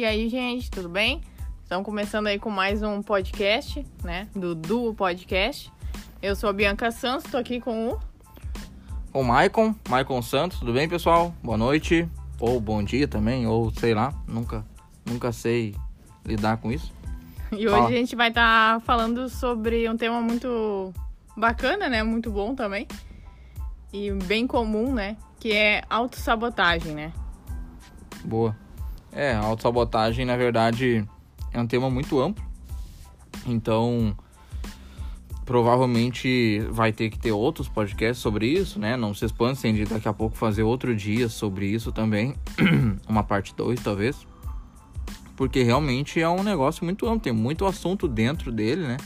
E aí, gente, tudo bem? Estamos começando aí com mais um podcast, né? Do Duo Podcast. Eu sou a Bianca Santos, estou aqui com o. O Maicon, Maicon Santos, tudo bem, pessoal? Boa noite, ou bom dia também, ou sei lá, nunca, nunca sei lidar com isso. E hoje Fala. a gente vai estar tá falando sobre um tema muito bacana, né? Muito bom também. E bem comum, né? Que é autossabotagem, né? Boa. É, autossabotagem, na verdade, é um tema muito amplo. Então, provavelmente vai ter que ter outros podcasts sobre isso, né? Não se espantem de daqui a pouco fazer outro dia sobre isso também. Uma parte 2, talvez. Porque realmente é um negócio muito amplo, tem muito assunto dentro dele, né?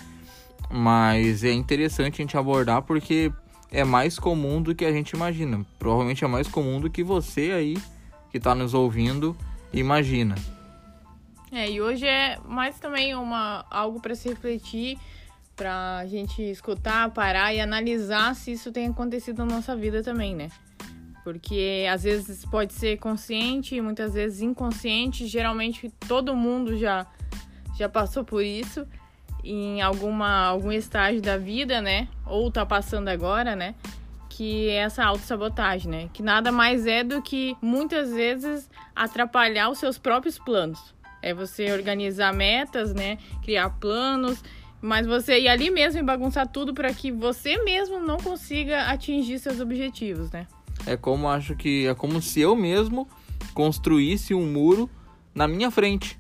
Mas é interessante a gente abordar porque é mais comum do que a gente imagina. Provavelmente é mais comum do que você aí que está nos ouvindo imagina. É, e hoje é mais também uma algo para se refletir, para a gente escutar, parar e analisar se isso tem acontecido na nossa vida também, né? Porque às vezes pode ser consciente, muitas vezes inconsciente, geralmente todo mundo já já passou por isso em alguma algum estágio da vida, né? Ou tá passando agora, né? Que é essa autossabotagem, né? Que nada mais é do que muitas vezes atrapalhar os seus próprios planos. É você organizar metas, né? Criar planos, mas você ir ali mesmo e bagunçar tudo para que você mesmo não consiga atingir seus objetivos, né? É como acho que é como se eu mesmo construísse um muro na minha frente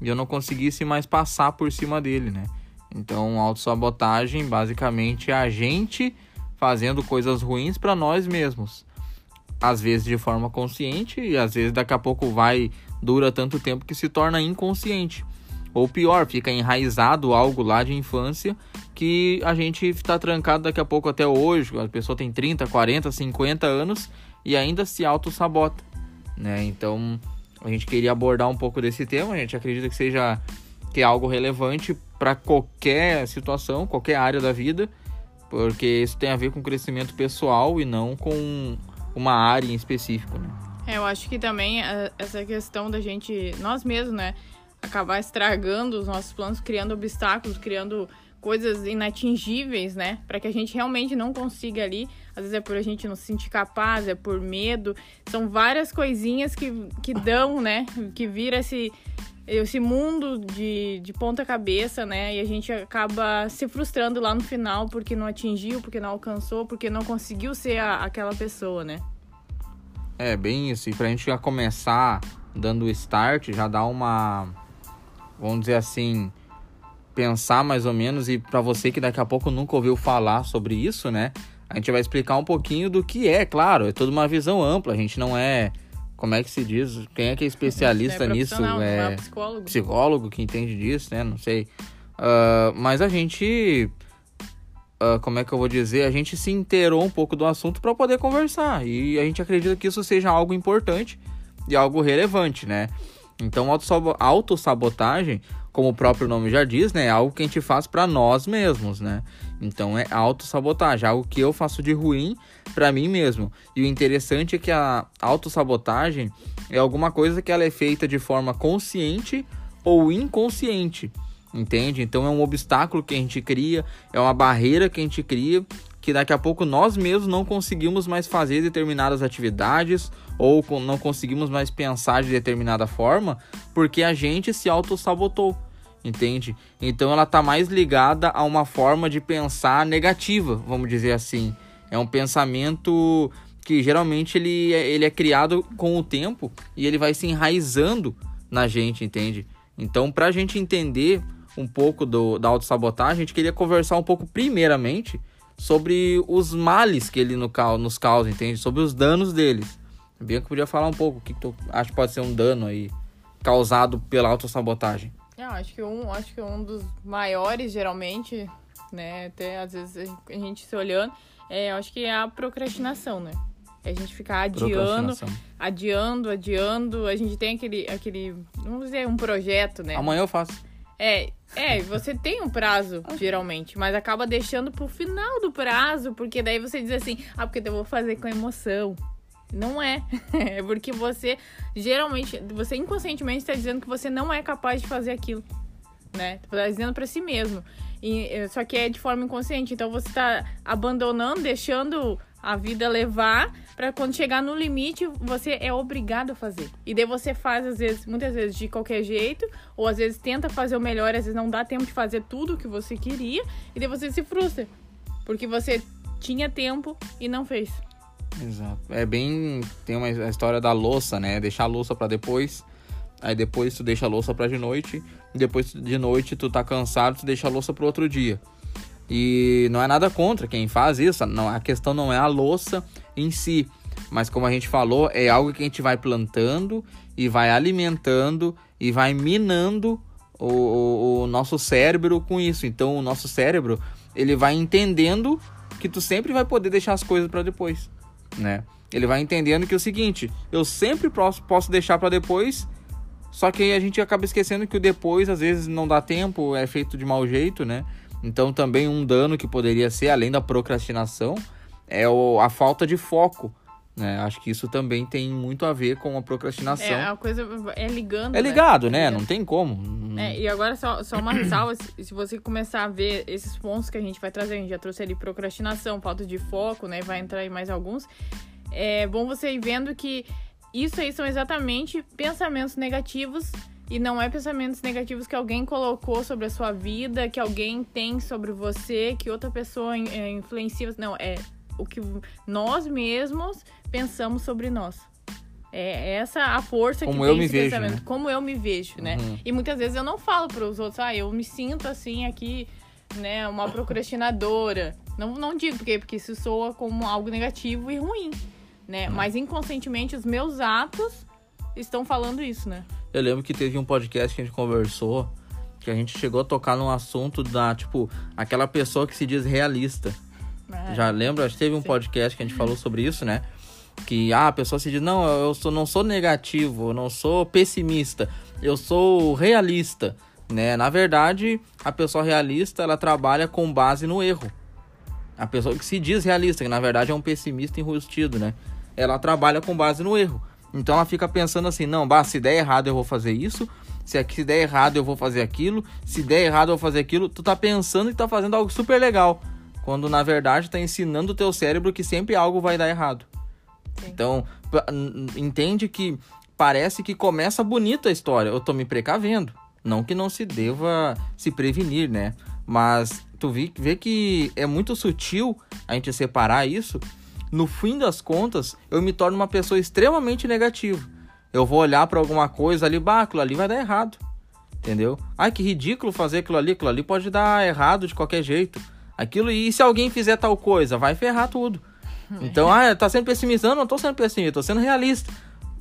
e eu não conseguisse mais passar por cima dele, né? Então, autossabotagem basicamente é a gente fazendo coisas ruins para nós mesmos. Às vezes de forma consciente e às vezes daqui a pouco vai dura tanto tempo que se torna inconsciente. Ou pior, fica enraizado algo lá de infância que a gente está trancado daqui a pouco até hoje. A pessoa tem 30, 40, 50 anos e ainda se auto-sabota. Né? Então a gente queria abordar um pouco desse tema. A gente acredita que seja que é algo relevante para qualquer situação, qualquer área da vida porque isso tem a ver com crescimento pessoal e não com uma área em específico, né? É, eu acho que também é, essa questão da gente, nós mesmos, né, acabar estragando os nossos planos, criando obstáculos, criando coisas inatingíveis, né, para que a gente realmente não consiga ali. Às vezes é por a gente não se sentir capaz, é por medo. São várias coisinhas que, que dão, né, que vira esse esse mundo de, de ponta cabeça, né? E a gente acaba se frustrando lá no final porque não atingiu, porque não alcançou, porque não conseguiu ser a, aquela pessoa, né? É, bem isso. E pra gente já começar dando o start, já dar uma. Vamos dizer assim. Pensar mais ou menos, e para você que daqui a pouco nunca ouviu falar sobre isso, né? A gente vai explicar um pouquinho do que é, claro, é toda uma visão ampla. A gente não é como é que se diz? Quem é que é especialista é nisso? É, é psicólogo. Psicólogo que entende disso, né? Não sei. Uh, mas a gente. Uh, como é que eu vou dizer? A gente se inteirou um pouco do assunto para poder conversar. E a gente acredita que isso seja algo importante e algo relevante, né? Então, autossabotagem, como o próprio nome já diz, né? É algo que a gente faz para nós mesmos, né? Então, é autossabotagem, algo que eu faço de ruim para mim mesmo. E o interessante é que a autossabotagem é alguma coisa que ela é feita de forma consciente ou inconsciente, entende? Então, é um obstáculo que a gente cria, é uma barreira que a gente cria que daqui a pouco nós mesmos não conseguimos mais fazer determinadas atividades ou não conseguimos mais pensar de determinada forma porque a gente se auto-sabotou, entende? Então ela está mais ligada a uma forma de pensar negativa, vamos dizer assim. É um pensamento que geralmente ele é, ele é criado com o tempo e ele vai se enraizando na gente, entende? Então, para a gente entender um pouco do, da autossabotagem, a gente queria conversar um pouco primeiramente sobre os males que ele nos causa, entende? Sobre os danos deles. A Bianca podia falar um pouco o que tu acha que pode ser um dano aí causado pela autossabotagem. Eu acho que um, acho que um dos maiores, geralmente, né, até às vezes a gente se olhando, é, eu acho que é a procrastinação, né? É a gente ficar adiando, adiando, adiando. A gente tem aquele, aquele, vamos dizer, um projeto, né? Amanhã eu faço. É, é, você tem um prazo, geralmente, mas acaba deixando pro final do prazo, porque daí você diz assim, ah, porque eu vou fazer com emoção. Não é. É porque você geralmente, você inconscientemente está dizendo que você não é capaz de fazer aquilo, né? Tá dizendo para si mesmo. E, eh, só que é de forma inconsciente. Então você está abandonando, deixando a vida levar para quando chegar no limite você é obrigado a fazer. E daí você faz às vezes, muitas vezes de qualquer jeito, ou às vezes tenta fazer o melhor, às vezes não dá tempo de fazer tudo o que você queria, e daí você se frustra, porque você tinha tempo e não fez. Exato. É bem. Tem uma história da louça, né? Deixar a louça para depois. Aí depois tu deixa a louça para de noite. Depois de noite tu tá cansado, tu deixa a louça pro outro dia. E não é nada contra quem faz isso. Não, a questão não é a louça em si. Mas como a gente falou, é algo que a gente vai plantando e vai alimentando e vai minando o, o, o nosso cérebro com isso. Então o nosso cérebro ele vai entendendo que tu sempre vai poder deixar as coisas para depois né? Ele vai entendendo que é o seguinte, eu sempre posso, deixar para depois, só que a gente acaba esquecendo que o depois às vezes não dá tempo, é feito de mau jeito, né? Então também um dano que poderia ser, além da procrastinação, é a falta de foco. Né? Acho que isso também tem muito a ver com a procrastinação. É, a coisa é ligando. É ligado, né? né? Não tem como. É, e agora só, só uma ressalva, se você começar a ver esses pontos que a gente vai trazer, a gente já trouxe ali procrastinação, falta de foco, né? Vai entrar em mais alguns. É bom você ir vendo que isso aí são exatamente pensamentos negativos e não é pensamentos negativos que alguém colocou sobre a sua vida, que alguém tem sobre você, que outra pessoa é, influencia. Não, é o que nós mesmos pensamos sobre nós. É essa a força como que eu tem me esse vejo, pensamento. Né? Como eu me vejo, né? Uhum. E muitas vezes eu não falo para os outros, ah, eu me sinto assim aqui, né, uma procrastinadora. Não, não digo porque, porque isso soa como algo negativo e ruim, né? Uhum. Mas inconscientemente os meus atos estão falando isso, né? Eu lembro que teve um podcast que a gente conversou, que a gente chegou a tocar num assunto da, tipo, aquela pessoa que se diz realista. É. Já lembra? Acho que teve um Sim. podcast que a gente falou sobre isso, né? Que ah, a pessoa se diz, não, eu sou, não sou negativo, eu não sou pessimista, eu sou realista. Né? Na verdade, a pessoa realista ela trabalha com base no erro. A pessoa que se diz realista, que na verdade é um pessimista enrustido, né? Ela trabalha com base no erro. Então ela fica pensando assim, não, bah, se der errado eu vou fazer isso, se aqui se der errado eu vou fazer aquilo, se der errado eu vou fazer aquilo. Tu tá pensando e tá fazendo algo super legal. Quando na verdade está ensinando o teu cérebro que sempre algo vai dar errado. Sim. Então, entende que parece que começa bonita a história. Eu tô me precavendo. Não que não se deva se prevenir, né? Mas tu vê que é muito sutil a gente separar isso. No fim das contas, eu me torno uma pessoa extremamente negativa. Eu vou olhar para alguma coisa ali, bah, aquilo ali vai dar errado. Entendeu? Ai, que ridículo fazer aquilo ali. Aquilo ali pode dar errado de qualquer jeito aquilo. E se alguém fizer tal coisa, vai ferrar tudo. Então, ah, tá sendo pessimista. Não, não tô sendo pessimista, tô sendo realista.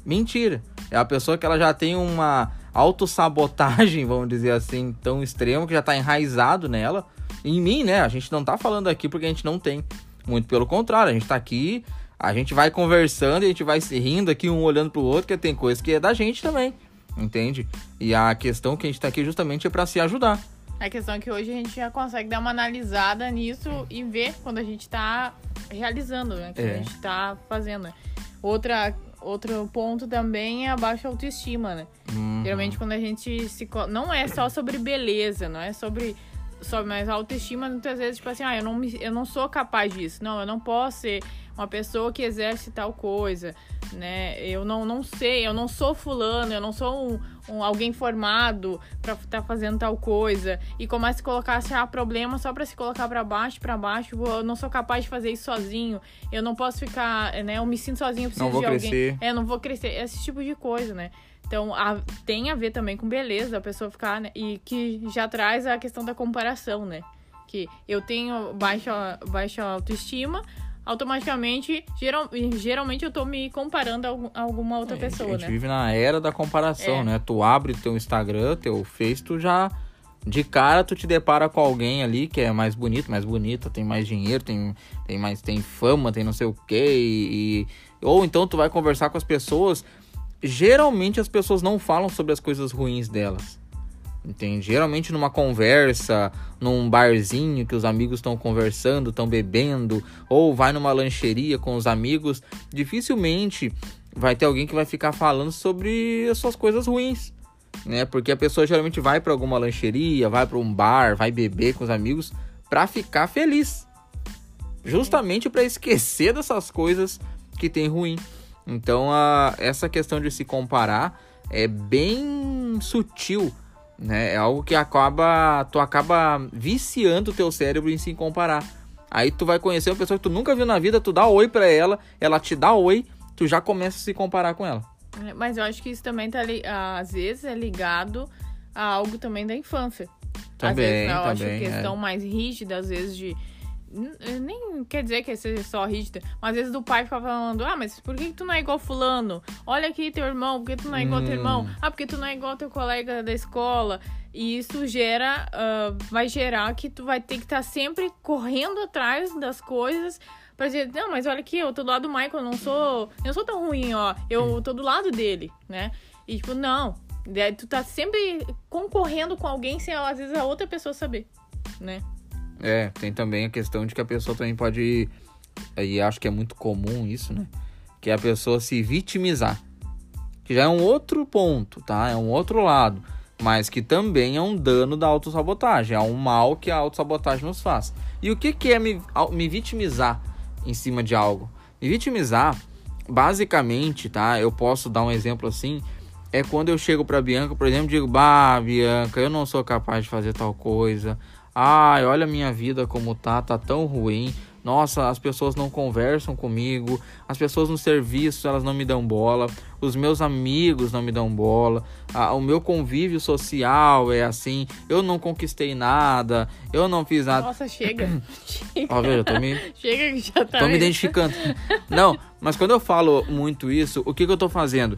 Mentira. É a pessoa que ela já tem uma autossabotagem, vamos dizer assim, tão extrema, que já tá enraizado nela. Em mim, né? A gente não tá falando aqui porque a gente não tem. Muito pelo contrário, a gente tá aqui, a gente vai conversando, a gente vai se rindo aqui, um olhando pro outro, que tem coisa que é da gente também. Entende? E a questão que a gente tá aqui justamente é para se ajudar. A questão é que hoje a gente já consegue dar uma analisada nisso e ver quando a gente está realizando, né? Que é. a gente está fazendo. Né? Outra, outro ponto também é a baixa autoestima, né? Uhum. Geralmente quando a gente se... Não é só sobre beleza, não é sobre... Sobre mais autoestima, muitas vezes, tipo assim, ah, eu não, me, eu não sou capaz disso. Não, eu não posso ser uma pessoa que exerce tal coisa, né? Eu não, não sei, eu não sou fulano, eu não sou um, um alguém formado para estar tá fazendo tal coisa e começa a colocar achar problema só para se colocar para baixo, para baixo. Eu não sou capaz de fazer isso sozinho. Eu não posso ficar, né? Eu me sinto sozinho, eu preciso não vou de crescer. alguém. É, não vou crescer. Esse tipo de coisa, né? Então, a, tem a ver também com beleza, a pessoa ficar, né? E que já traz a questão da comparação, né? Que eu tenho baixa, baixa autoestima, automaticamente, geral, geralmente eu tô me comparando a, alguma outra é, pessoa, né? A gente né? vive na era da comparação, é. né? Tu abre teu Instagram, teu Face, tu já... De cara, tu te depara com alguém ali que é mais bonito, mais bonita, tem mais dinheiro, tem, tem mais tem fama, tem não sei o quê. E, e, ou então tu vai conversar com as pessoas. Geralmente as pessoas não falam sobre as coisas ruins delas. Entende? Geralmente numa conversa, num barzinho que os amigos estão conversando, estão bebendo, ou vai numa lancheria com os amigos, dificilmente vai ter alguém que vai ficar falando sobre as suas coisas ruins, né? Porque a pessoa geralmente vai para alguma lancheria, vai para um bar, vai beber com os amigos para ficar feliz. Justamente para esquecer dessas coisas que tem ruim. Então, a, essa questão de se comparar é bem sutil né? É algo que acaba, tu acaba viciando o teu cérebro em se comparar. Aí tu vai conhecer uma pessoa que tu nunca viu na vida, tu dá oi para ela, ela te dá oi, tu já começa a se comparar com ela. É, mas eu acho que isso também tá às vezes é ligado a algo também da infância. Também, às vezes, eu também, acho questão é. mais rígida, às vezes de nem quer dizer que seja só rígida, mas às vezes do pai fica falando: Ah, mas por que tu não é igual Fulano? Olha aqui teu irmão, por que tu não é igual hum. teu irmão? Hum. Ah, porque tu não é igual teu colega da escola. E isso gera, uh, vai gerar que tu vai ter que estar tá sempre correndo atrás das coisas pra dizer: Não, mas olha aqui, eu tô do lado do Michael, eu não sou, eu não sou tão ruim, ó, eu tô do lado dele, né? E tipo, não, tu tá sempre concorrendo com alguém sem às vezes a outra pessoa saber, né? É, tem também a questão de que a pessoa também pode. E acho que é muito comum isso, né? Que é a pessoa se vitimizar. Que já é um outro ponto, tá? É um outro lado. Mas que também é um dano da autossabotagem. É um mal que a autossabotagem nos faz. E o que, que é me, me vitimizar em cima de algo? Me vitimizar, basicamente, tá? Eu posso dar um exemplo assim. É quando eu chego pra Bianca, por exemplo, digo: Bah, Bianca, eu não sou capaz de fazer tal coisa Ai, olha a minha vida como tá, tá tão ruim. Nossa, as pessoas não conversam comigo, as pessoas no serviço elas não me dão bola, os meus amigos não me dão bola, a, o meu convívio social é assim, eu não conquistei nada, eu não fiz nada. Nossa, chega. chega. Ó, veja, tô me. chega que já tá. Tô me identificando. não, mas quando eu falo muito isso, o que, que eu tô fazendo?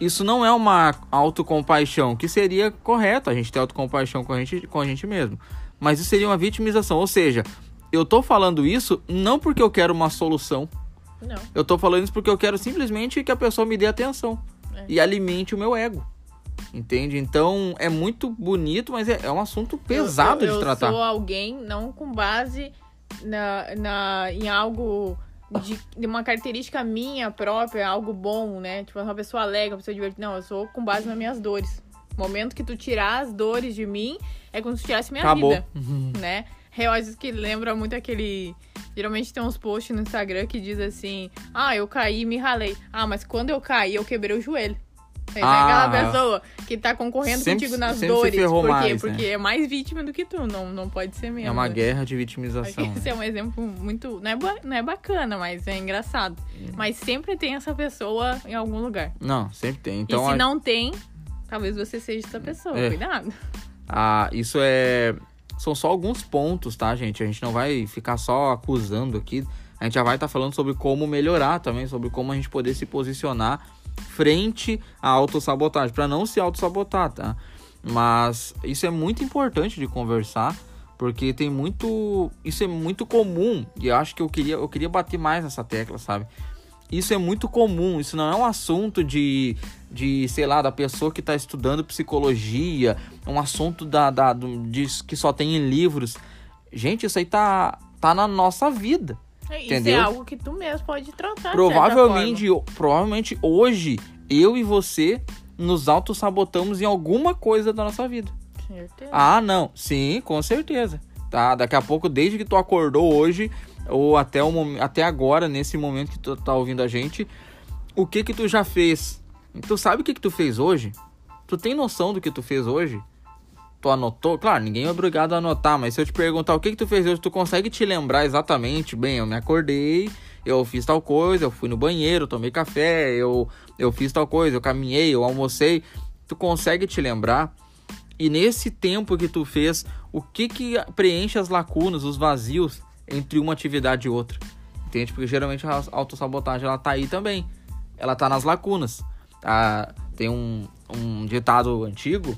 Isso não é uma autocompaixão, que seria correto a gente ter autocompaixão com a gente, com a gente mesmo mas isso seria uma vitimização. Ou seja, eu tô falando isso não porque eu quero uma solução. Não. Eu tô falando isso porque eu quero simplesmente que a pessoa me dê atenção é. e alimente o meu ego. Entende? Então é muito bonito, mas é, é um assunto pesado eu, eu, de tratar. Eu sou alguém não com base na, na, em algo de, de, uma característica minha própria, algo bom, né? Tipo, uma pessoa alegre, uma pessoa divertida. Não, eu sou com base nas minhas dores. Momento que tu tirar as dores de mim, é como se tirasse minha Acabou. vida, né? Reais que lembra muito aquele... Geralmente tem uns posts no Instagram que diz assim... Ah, eu caí e me ralei. Ah, mas quando eu caí, eu quebrei o joelho. Aí ah, aquela pessoa que tá concorrendo sempre, contigo nas dores. por quê? Mais, Porque né? é mais vítima do que tu. Não, não pode ser mesmo. É uma né? guerra de vitimização. Esse é um exemplo muito. Não é, não é bacana, mas é engraçado. É. Mas sempre tem essa pessoa em algum lugar. Não, sempre tem. Então, e se a... não tem, talvez você seja essa pessoa. É. Cuidado. Ah, isso é. São só alguns pontos, tá, gente? A gente não vai ficar só acusando aqui. A gente já vai estar tá falando sobre como melhorar também, sobre como a gente poder se posicionar frente à autossabotagem, para não se autossabotar, tá? Mas isso é muito importante de conversar, porque tem muito. Isso é muito comum. E eu acho que eu queria, eu queria bater mais nessa tecla, sabe? Isso é muito comum, isso não é um assunto de, de sei lá, da pessoa que está estudando psicologia, é um assunto da, da, de, que só tem em livros. Gente, isso aí tá, tá na nossa vida. É, isso entendeu? é algo que tu mesmo pode tratar. Provavelmente, provavelmente hoje, eu e você nos auto-sabotamos em alguma coisa da nossa vida. Certeza. Ah, não. Sim, com certeza. Tá, daqui a pouco, desde que tu acordou hoje, ou até, o, até agora, nesse momento que tu tá ouvindo a gente, o que que tu já fez? Tu sabe o que que tu fez hoje? Tu tem noção do que tu fez hoje? Tu anotou? Claro, ninguém é obrigado a anotar, mas se eu te perguntar o que que tu fez hoje, tu consegue te lembrar exatamente? Bem, eu me acordei, eu fiz tal coisa, eu fui no banheiro, tomei café, eu, eu fiz tal coisa, eu caminhei, eu almocei. Tu consegue te lembrar? E nesse tempo que tu fez, o que que preenche as lacunas, os vazios entre uma atividade e outra. Entende? Porque geralmente a autossabotagem ela tá aí também. Ela tá nas lacunas. Ah, tem um, um ditado antigo,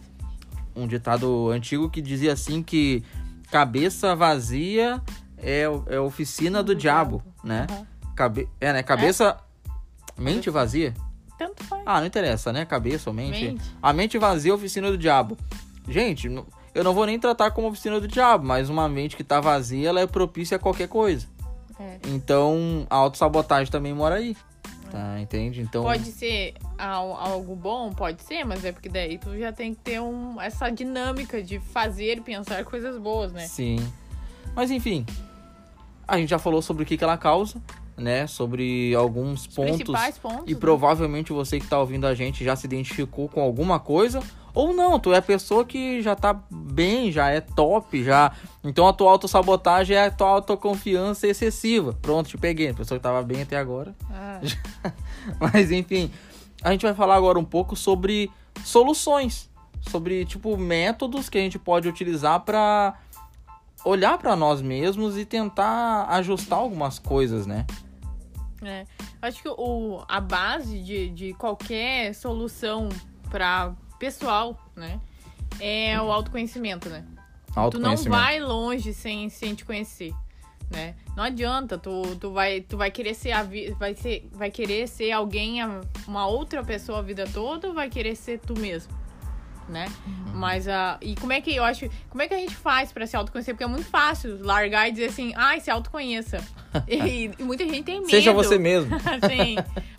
um ditado antigo que dizia assim que cabeça vazia é, é oficina do, do diabo, diabo, né? Uhum. Cabe, é, né? Cabeça... É. Mente vazia? Tanto faz. Ah, não interessa, né? Cabeça ou mente. mente. A mente vazia é oficina do diabo. gente, eu não vou nem tratar como oficina do diabo, mas uma mente que tá vazia, ela é propícia a qualquer coisa. É. Então, a autossabotagem também mora aí. Tá, entende? Então. Pode ser al- algo bom, pode ser, mas é porque daí tu já tem que ter um, essa dinâmica de fazer, pensar coisas boas, né? Sim. Mas enfim, a gente já falou sobre o que, que ela causa, né? Sobre alguns Os pontos. principais pontos. E né? provavelmente você que tá ouvindo a gente já se identificou com alguma coisa. Ou não, tu é a pessoa que já tá bem, já é top, já. Então a tua autossabotagem é a tua autoconfiança excessiva. Pronto, te peguei. A pessoa que tava bem até agora. Ah, Mas enfim, a gente vai falar agora um pouco sobre soluções, sobre tipo métodos que a gente pode utilizar para olhar para nós mesmos e tentar ajustar algumas coisas, né? É. Acho que o, a base de, de qualquer solução para pessoal, né? É o autoconhecimento, né? Tu não Autoconhecimento. vai longe sem, sem te conhecer, né? Não adianta, tu, tu, vai, tu vai querer ser a vai ser vai querer ser alguém, uma outra pessoa a vida toda ou vai querer ser tu mesmo, né? Uhum. Mas a e como é que eu acho, como é que a gente faz pra se autoconhecer? Porque é muito fácil largar e dizer assim: "Ai, se autoconheça". e, e muita gente tem medo. Seja você mesmo. Sim,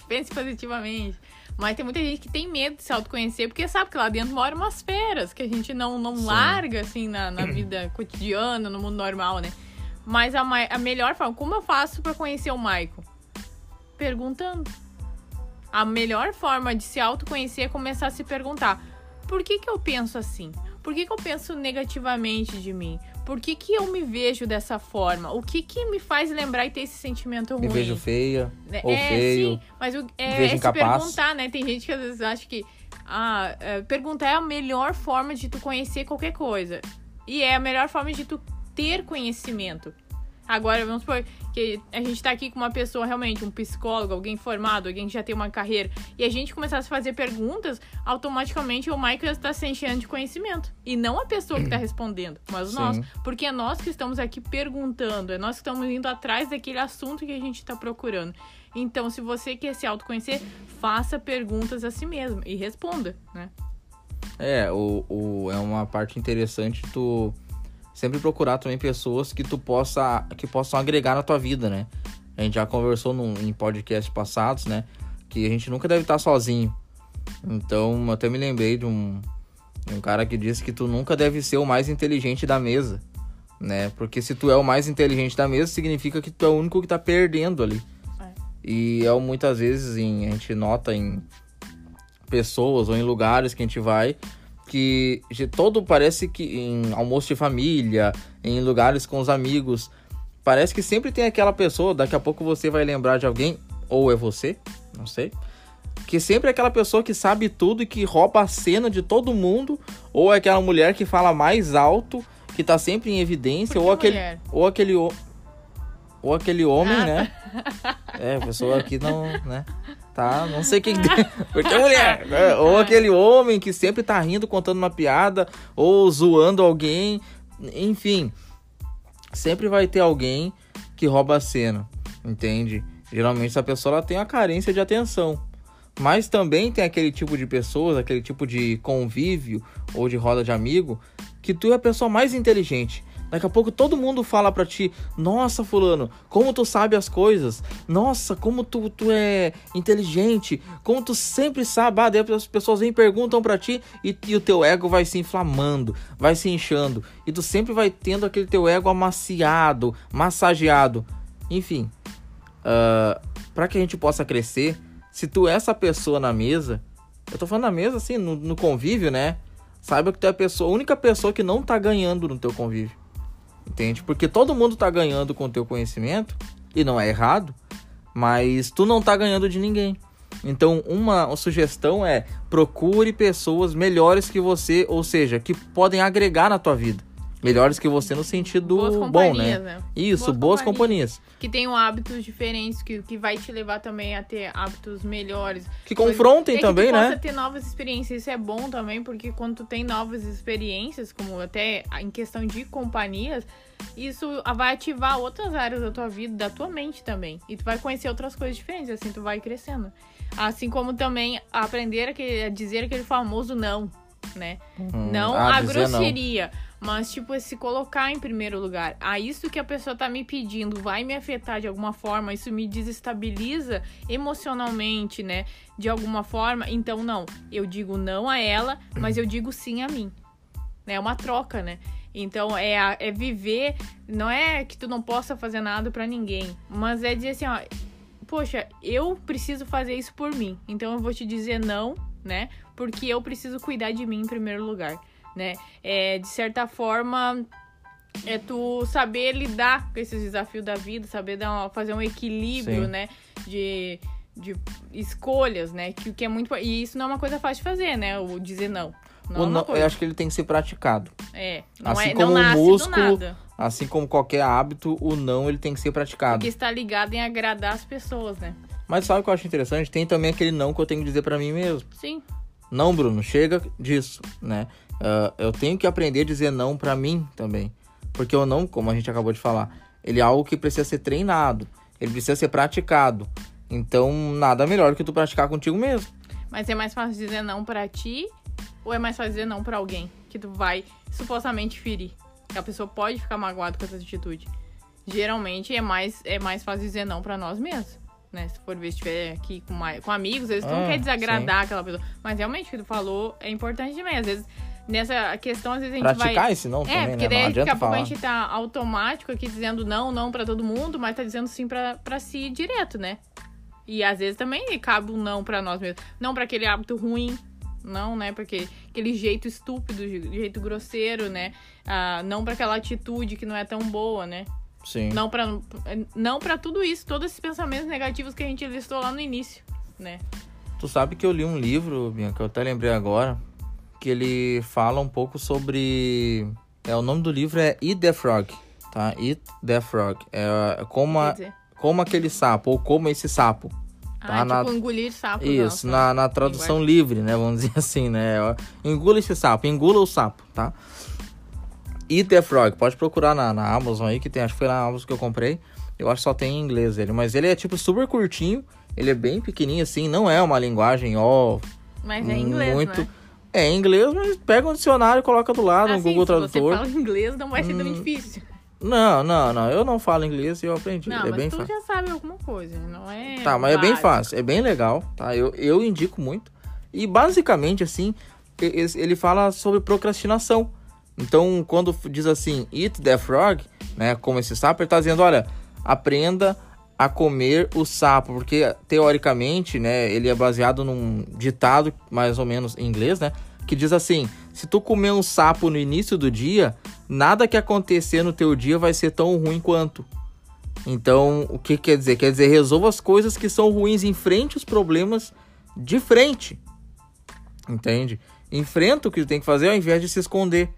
pense positivamente. Mas tem muita gente que tem medo de se autoconhecer, porque sabe que lá dentro moram umas feras que a gente não, não Sim. larga, assim, na, na vida cotidiana, no mundo normal, né? Mas a, a melhor forma, como eu faço pra conhecer o Maicon? Perguntando. A melhor forma de se autoconhecer é começar a se perguntar: por que, que eu penso assim? Por que, que eu penso negativamente de mim? Por que, que eu me vejo dessa forma? O que, que me faz lembrar e ter esse sentimento ruim? Me vejo feia É, ou feio. sim, mas o, é, vejo é se perguntar, né? Tem gente que às vezes acha que ah, é, perguntar é a melhor forma de tu conhecer qualquer coisa. E é a melhor forma de tu ter conhecimento. Agora, vamos supor que a gente tá aqui com uma pessoa realmente, um psicólogo, alguém formado, alguém que já tem uma carreira, e a gente começasse a fazer perguntas, automaticamente o Michael está se enchendo de conhecimento. E não a pessoa que está respondendo, mas Sim. nós. Porque é nós que estamos aqui perguntando, é nós que estamos indo atrás daquele assunto que a gente está procurando. Então, se você quer se autoconhecer, faça perguntas a si mesmo e responda, né? É, o, o, é uma parte interessante tu sempre procurar também pessoas que tu possa que possam agregar na tua vida, né? A gente já conversou num, em podcasts passados, né? Que a gente nunca deve estar sozinho. Então, eu até me lembrei de um, de um cara que disse que tu nunca deve ser o mais inteligente da mesa, né? Porque se tu é o mais inteligente da mesa, significa que tu é o único que tá perdendo ali. É. E é o- muitas vezes em, a gente nota em pessoas ou em lugares que a gente vai que de todo parece que em almoço de família, em lugares com os amigos, parece que sempre tem aquela pessoa, daqui a pouco você vai lembrar de alguém, ou é você, não sei, que sempre é aquela pessoa que sabe tudo e que rouba a cena de todo mundo, ou é aquela mulher que fala mais alto, que tá sempre em evidência, ou aquele, ou aquele ou aquele homem, Ah, né? É, a pessoa aqui não, né? Tá, não sei o que que tem. Porque mulher. né? Ou aquele homem que sempre tá rindo, contando uma piada, ou zoando alguém. Enfim, sempre vai ter alguém que rouba a cena, entende? Geralmente essa pessoa ela tem a carência de atenção. Mas também tem aquele tipo de pessoas, aquele tipo de convívio ou de roda de amigo, que tu é a pessoa mais inteligente. Daqui a pouco todo mundo fala pra ti: Nossa, Fulano, como tu sabe as coisas? Nossa, como tu, tu é inteligente? Como tu sempre sabe? Ah, daí as pessoas vêm perguntam pra ti e, e o teu ego vai se inflamando, vai se inchando. E tu sempre vai tendo aquele teu ego amaciado, massageado. Enfim, ah, para que a gente possa crescer, se tu é essa pessoa na mesa, eu tô falando na mesa assim, no, no convívio, né? Saiba que tu é a pessoa, a única pessoa que não tá ganhando no teu convívio. Entende? Porque todo mundo tá ganhando com o teu conhecimento, e não é errado, mas tu não tá ganhando de ninguém. Então, uma, sugestão é procure pessoas melhores que você, ou seja, que podem agregar na tua vida. Melhores que você no sentido Boas bom, companhias, né? né? Isso, boas, Boas companhias. Que tenham hábitos diferentes, que, que vai te levar também a ter hábitos melhores. Que confrontem É que também, tu né? possa ter novas experiências. Isso é bom também, porque quando tu tem novas experiências, como até em questão de companhias, isso vai ativar outras áreas da tua vida, da tua mente também. E tu vai conhecer outras coisas diferentes, assim tu vai crescendo. Assim como também aprender aquele- a dizer aquele famoso não. né? Hum, não ah, a dizer não. Mas tipo se colocar em primeiro lugar. Ah, isso que a pessoa tá me pedindo vai me afetar de alguma forma, isso me desestabiliza emocionalmente, né? De alguma forma, então não, eu digo não a ela, mas eu digo sim a mim. É uma troca, né? Então é, a- é viver, não é que tu não possa fazer nada pra ninguém, mas é dizer assim, ó, poxa, eu preciso fazer isso por mim. Então eu vou te dizer não, né? Porque eu preciso cuidar de mim em primeiro lugar, né? É, de certa forma, é tu saber lidar com esses desafios da vida, saber dar uma- fazer um equilíbrio, Sim. né? De, de escolhas, né? Que o que é muito e isso não é uma coisa fácil de fazer, né? O dizer não. Não é não- eu acho que ele tem que ser praticado. É, não Assim é, como o músculo. Assim como qualquer hábito, o não ele tem que ser praticado. Porque está ligado em agradar as pessoas, né? Mas sabe o que eu acho interessante? Tem também aquele não que eu tenho que dizer pra mim mesmo. Sim. Não, Bruno, chega disso, né? Ah, eu tenho que aprender a dizer não pra mim também. Porque o não, como a gente acabou de falar, ele é algo que precisa ser treinado. Ele precisa ser praticado. Então, nada melhor que tu praticar contigo mesmo. Mas é mais fácil dizer não pra ti ou é mais fácil dizer não pra alguém que tu vai supostamente ferir? Que a pessoa pode ficar magoada com essa atitude. Geralmente é mais, é mais fácil dizer não pra nós mesmos. Né? Se for ver, estiver aqui com, mais, com amigos, às vezes tu não Ah, quer desagradar aquela pessoa. Mas realmente o que tu falou é importante também. Às vezes, nessa questão, às vezes a gente vai. Praticar esse não É, também, porque né? daí daqui a pouco a gente tá automático aqui dizendo não, não pra todo mundo, mas tá dizendo sim pra, pra si direto, né? E às vezes também cabe um não pra nós mesmos. Não pra aquele hábito ruim, não, né? Porque aquele jeito estúpido, jeito grosseiro, né? Ah, não pra aquela atitude que não é tão boa, né? Sim. Não pra, não pra tudo isso, todos esses pensamentos negativos que a gente listou lá no início, né? Tu sabe que eu li um livro, Bianca, eu até lembrei agora, que ele fala um pouco sobre. É, o nome do livro é Eat the Frog, tá? Eat the Frog. É como, Quer a, como aquele sapo, ou como esse sapo. ah, na- tipo engolir sapo. Isso, não, na, na tradução livre, né? Vamos dizer assim, né? Engula esse sapo, engula o sapo, tá? Eat the Frog, pode procurar na, na Amazon aí, que tem, acho que foi na Amazon que eu comprei. Eu acho que só tem em inglês ele, mas ele é tipo super curtinho, ele é bem pequenininho assim, não é uma linguagem, ó, Mas é inglês, muito. né? É em inglês, mas pega um dicionário e coloca do lado, no Assim, Google se você Tradutor. fala inglês, não vai ser tão Hum, difícil. Não, não, não, eu não falo inglês e eu aprendi. Não, é mas bem tu fácil. já sabe alguma coisa, não é? Tá, mas é bem básico. fácil, é bem legal, tá? Eu, eu indico muito. E basicamente, assim, ele fala sobre procrastinação. Então, quando diz assim, eat the frog, né, como esse sapo, ele tá dizendo, olha, aprenda a comer o sapo, porque teoricamente, né, ele é baseado num ditado, mais ou menos em inglês, né, que diz assim, se tu comer um sapo no início do dia, nada que acontecer no teu dia vai ser tão ruim quanto. Então, o que quer dizer? Quer dizer, resolva as coisas que são ruins, enfrente os problemas de frente. Entende? Enfrenta o que tem que fazer ao invés de se esconder.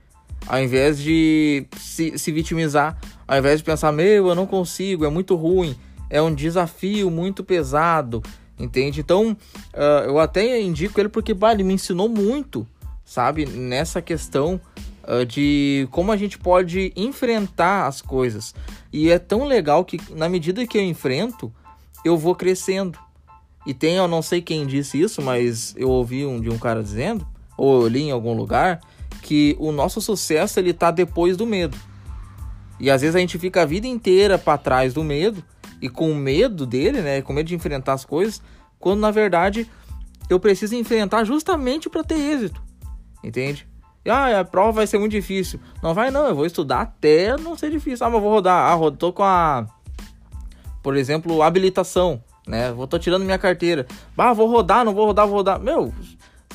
Ao invés de se, se vitimizar. Ao invés de pensar, meu, eu não consigo, é muito ruim. É um desafio muito pesado. Entende? Então, ah, eu até indico ele porque, bah, ele me ensinou muito, sabe? Nessa questão ah, de como a gente pode enfrentar as coisas. E é tão legal que, na medida que eu enfrento, eu vou crescendo. E tem, eu não sei quem disse isso, mas eu ouvi um, de um cara dizendo, ou eu li em algum lugar, que o nosso sucesso ele tá depois do medo. E às vezes a gente fica a vida inteira para trás do medo e com medo dele, né, com medo de enfrentar as coisas, quando na verdade eu preciso enfrentar justamente para ter êxito. Entende? Ah, a prova vai ser muito difícil. Não vai não, eu vou estudar até não ser difícil. Ah, mas vou rodar. Ah, rodo, tô com a por exemplo, habilitação, né? Vou tô tirando minha carteira. Ah, vou rodar, não vou rodar, vou rodar. Meu,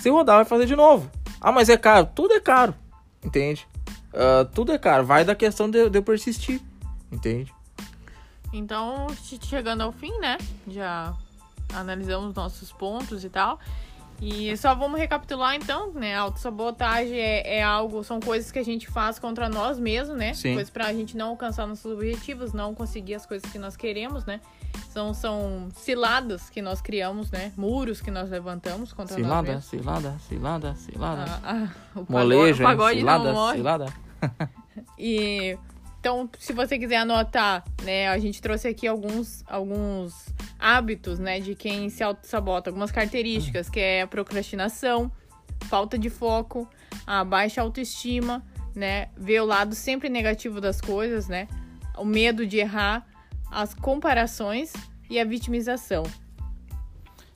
se rodar vai fazer de novo. Ah, mas é caro. Tudo é caro, entende? Ah, tudo é caro. Vai da questão de, de eu persistir, entende? Então, che- chegando ao fim, né? Já analisamos nossos pontos e tal. E só vamos recapitular então, né? Autossabotagem é, é algo, são coisas que a gente faz contra nós mesmos, né? Sim. Coisas pra gente não alcançar nossos objetivos, não conseguir as coisas que nós queremos, né? São, são ciladas que nós criamos, né? Muros que nós levantamos contra nós Cilada, mesmos. cilada, cilada, cilada. Ah, ah, o pagode, Molejo, o hein? pagode Cilada, não morre. cilada. E então, se você quiser anotar, né, a gente trouxe aqui alguns, alguns hábitos, né, de quem se auto-sabota, algumas características, que é a procrastinação, falta de foco, a baixa autoestima, né? Ver o lado sempre negativo das coisas, né? O medo de errar, as comparações e a vitimização.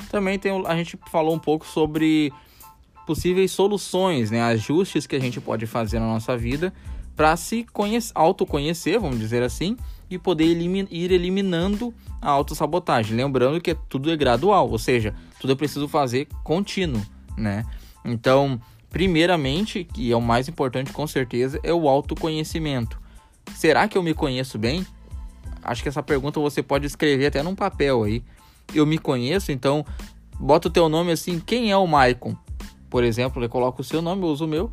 Também tem, a gente falou um pouco sobre possíveis soluções, né? Ajustes que a gente pode fazer na nossa vida para se conhecer, autoconhecer, vamos dizer assim, e poder elimin ir eliminando a autossabotagem. Lembrando que tudo é gradual, ou seja, tudo é preciso fazer contínuo, né? Então, primeiramente, que é o mais importante com certeza, é o autoconhecimento. Será que eu me conheço bem? Acho que essa pergunta você pode escrever até num papel aí. Eu me conheço, então bota o teu nome assim, quem é o Maicon? Por exemplo, eu coloco o seu nome, eu uso o meu.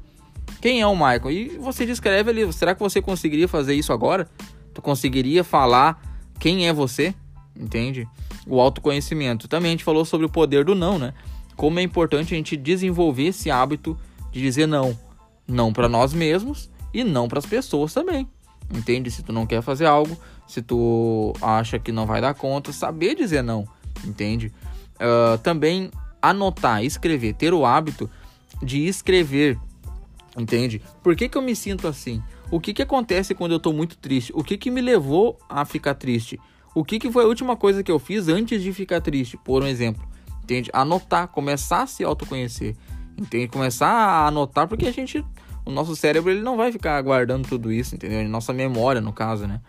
Quem é o Maicon? E você descreve ali, será que você conseguiria fazer isso agora? Tu conseguiria falar quem é você? Entende? O autoconhecimento. Também a gente falou sobre o poder do não, né? Como é importante a gente desenvolver esse hábito de dizer não. Não para nós mesmos e não para as pessoas também. Entende? Se tu não quer fazer algo, se tu acha que não vai dar conta, saber dizer não. Entende? Uh, também anotar, escrever, ter o hábito de escrever. Entende? Por que, que eu me sinto assim? O que, que acontece quando eu estou muito triste? O que, que me levou a ficar triste? O que, que foi a última coisa que eu fiz antes de ficar triste? Por um exemplo. Entende? Anotar, começar a se autoconhecer. Entende? Começar a anotar, porque a gente. O nosso cérebro ele não vai ficar guardando tudo isso, entendeu? Nossa memória, no caso, né?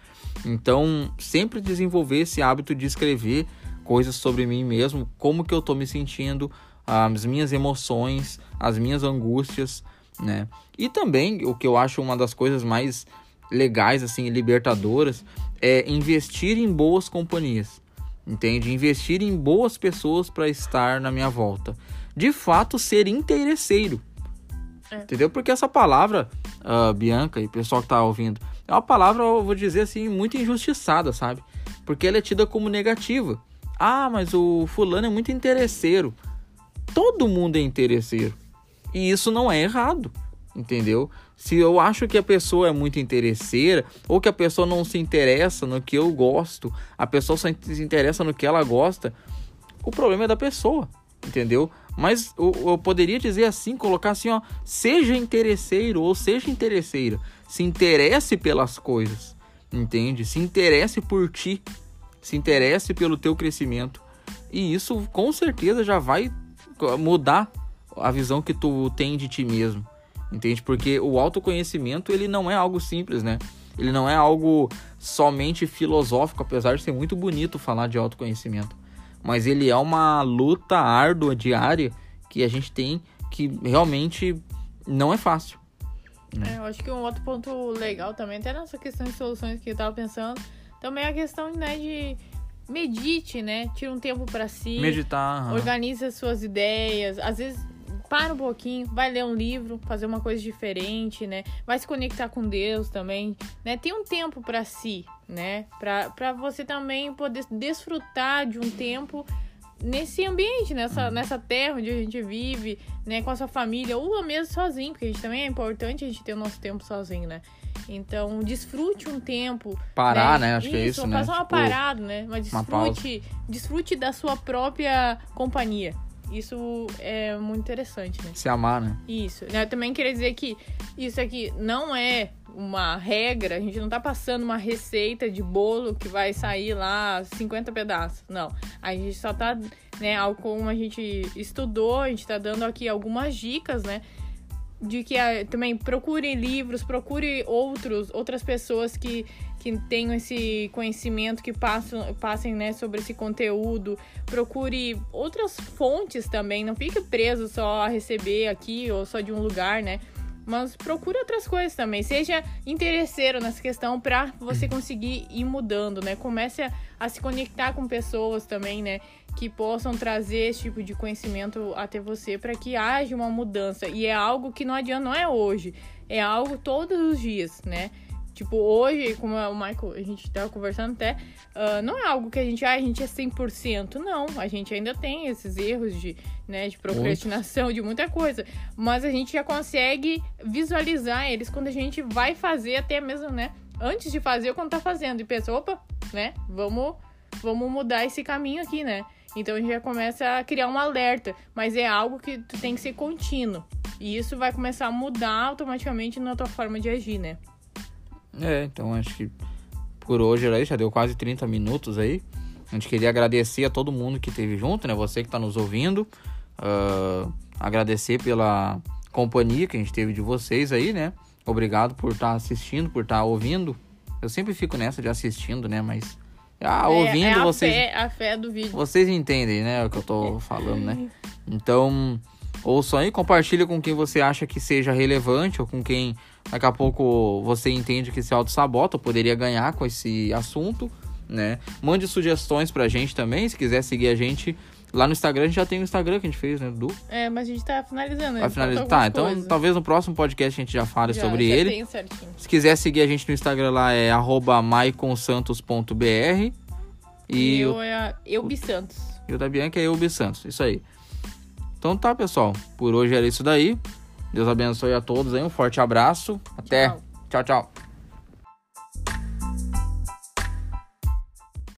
Então, sempre desenvolver esse hábito de escrever coisas sobre mim mesmo, como que eu tô me sentindo, as minhas emoções, as minhas angústias, né? E também o que eu acho uma das coisas mais legais assim, libertadoras, é investir em boas companhias. Entende? Investir em boas pessoas para estar na minha volta. De fato, ser interesseiro. É. Entendeu? Porque essa palavra, uh, Bianca e pessoal que tá ouvindo, é uma palavra, eu vou dizer assim, muito injustiçada, sabe? Porque ela é tida como negativa. Ah, mas o fulano é muito interesseiro. Todo mundo é interesseiro. E isso não é errado, entendeu? Se eu acho que a pessoa é muito interesseira ou que a pessoa não se interessa no que eu gosto, a pessoa só se interessa no que ela gosta, o problema é da pessoa, entendeu? Mas eu, eu poderia dizer assim, colocar assim, ó, seja interesseiro ou seja interesseira, se interesse pelas coisas, entende? Se interesse por ti, se interesse pelo teu crescimento. E isso com certeza já vai mudar a visão que tu tem de ti mesmo. Entende? Porque o autoconhecimento, ele não é algo simples, né? Ele não é algo somente filosófico, apesar de ser muito bonito falar de autoconhecimento. Mas ele é uma luta árdua, diária, que a gente tem que realmente não é fácil. Né? É, eu acho que um outro ponto legal também, até nessa questão de soluções que eu tava pensando, também é a questão né, de medite, né? Tira um tempo para si. Meditar. Uhum. Organize as suas ideias. Às vezes para um pouquinho, vai ler um livro, fazer uma coisa diferente, né? Vai se conectar com Deus também, né? Tem um tempo para si, né? Para você também poder desfrutar de um tempo nesse ambiente, nessa, nessa terra onde a gente vive, né? Com a sua família, ou mesmo sozinho, porque a gente também é importante a gente ter o nosso tempo sozinho, né? Então, desfrute um tempo. Parar, né? né? Acho isso, que é isso, né? Faça uma tipo, parada, né? Mas desfrute, desfrute da sua própria companhia. Isso é muito interessante, né? Se amar, né? Isso. Eu também queria dizer que isso aqui não é uma regra, a gente não tá passando uma receita de bolo que vai sair lá 50 pedaços. Não. A gente só tá, né, como a gente estudou, a gente tá dando aqui algumas dicas, né? De que a, também procure livros, procure outros, outras pessoas que que tenham esse conhecimento, que passam, passem né, sobre esse conteúdo. Procure outras fontes também, não fique preso só a receber aqui ou só de um lugar, né? Mas procure outras coisas também. Seja interesseiro nessa questão para você conseguir ir mudando, né? Comece a, a, se conectar com pessoas também, né? Que possam trazer esse tipo de conhecimento até você para que haja uma mudança. E é algo que não adianta, não é hoje. É algo todos os dias, né? Tipo, hoje, como o Michael, a gente tava conversando até, uh, não é algo que a gente, ah, a gente é 100%, não. A gente ainda tem esses erros de, né, de procrastinação, de muita coisa. Mas a gente já consegue visualizar eles quando a gente vai fazer, até mesmo, né, antes de fazer, quando tá fazendo. E pensa, opa, né, vamos, vamos mudar esse caminho aqui, né. Então a gente já começa a criar um alerta, mas é algo que tu tem que ser contínuo. E isso vai começar a mudar automaticamente na tua forma de agir, né? É, então acho que por hoje era isso, já deu quase 30 minutos aí. A gente queria agradecer a todo mundo que esteve junto, né? Você que está nos ouvindo. Uh, agradecer pela companhia que a gente teve de vocês aí, né? Obrigado por estar tá assistindo, por estar tá ouvindo. Eu sempre fico nessa de assistindo, né? Mas. Ah, é, ouvindo é a vocês. Fé, a fé do vídeo. Vocês entendem, né? O que eu tô falando, né? Então, ouçam aí, compartilha com quem você acha que seja relevante ou com quem daqui a pouco você entende que se auto-sabota ou poderia ganhar com esse assunto, né? Mande sugestões pra gente também, se quiser seguir a gente. Lá no Instagram a gente já tem o Instagram que a gente fez, né, Du? É, mas a gente tá finalizando. Vai finalizar. Tá, então coisas. talvez no próximo podcast a gente já fale Já, sobre já ele. tem certinho. Se quiser seguir a gente no Instagram lá é arroba maiconsantos.br E e, o, eu é a Eubi Santos. e o da Bianca é Eubi Santos. Isso aí. Então tá, pessoal. Por hoje era isso daí. Deus abençoe a todos aí. Um forte abraço. Até. Tchau. tchau. tchau.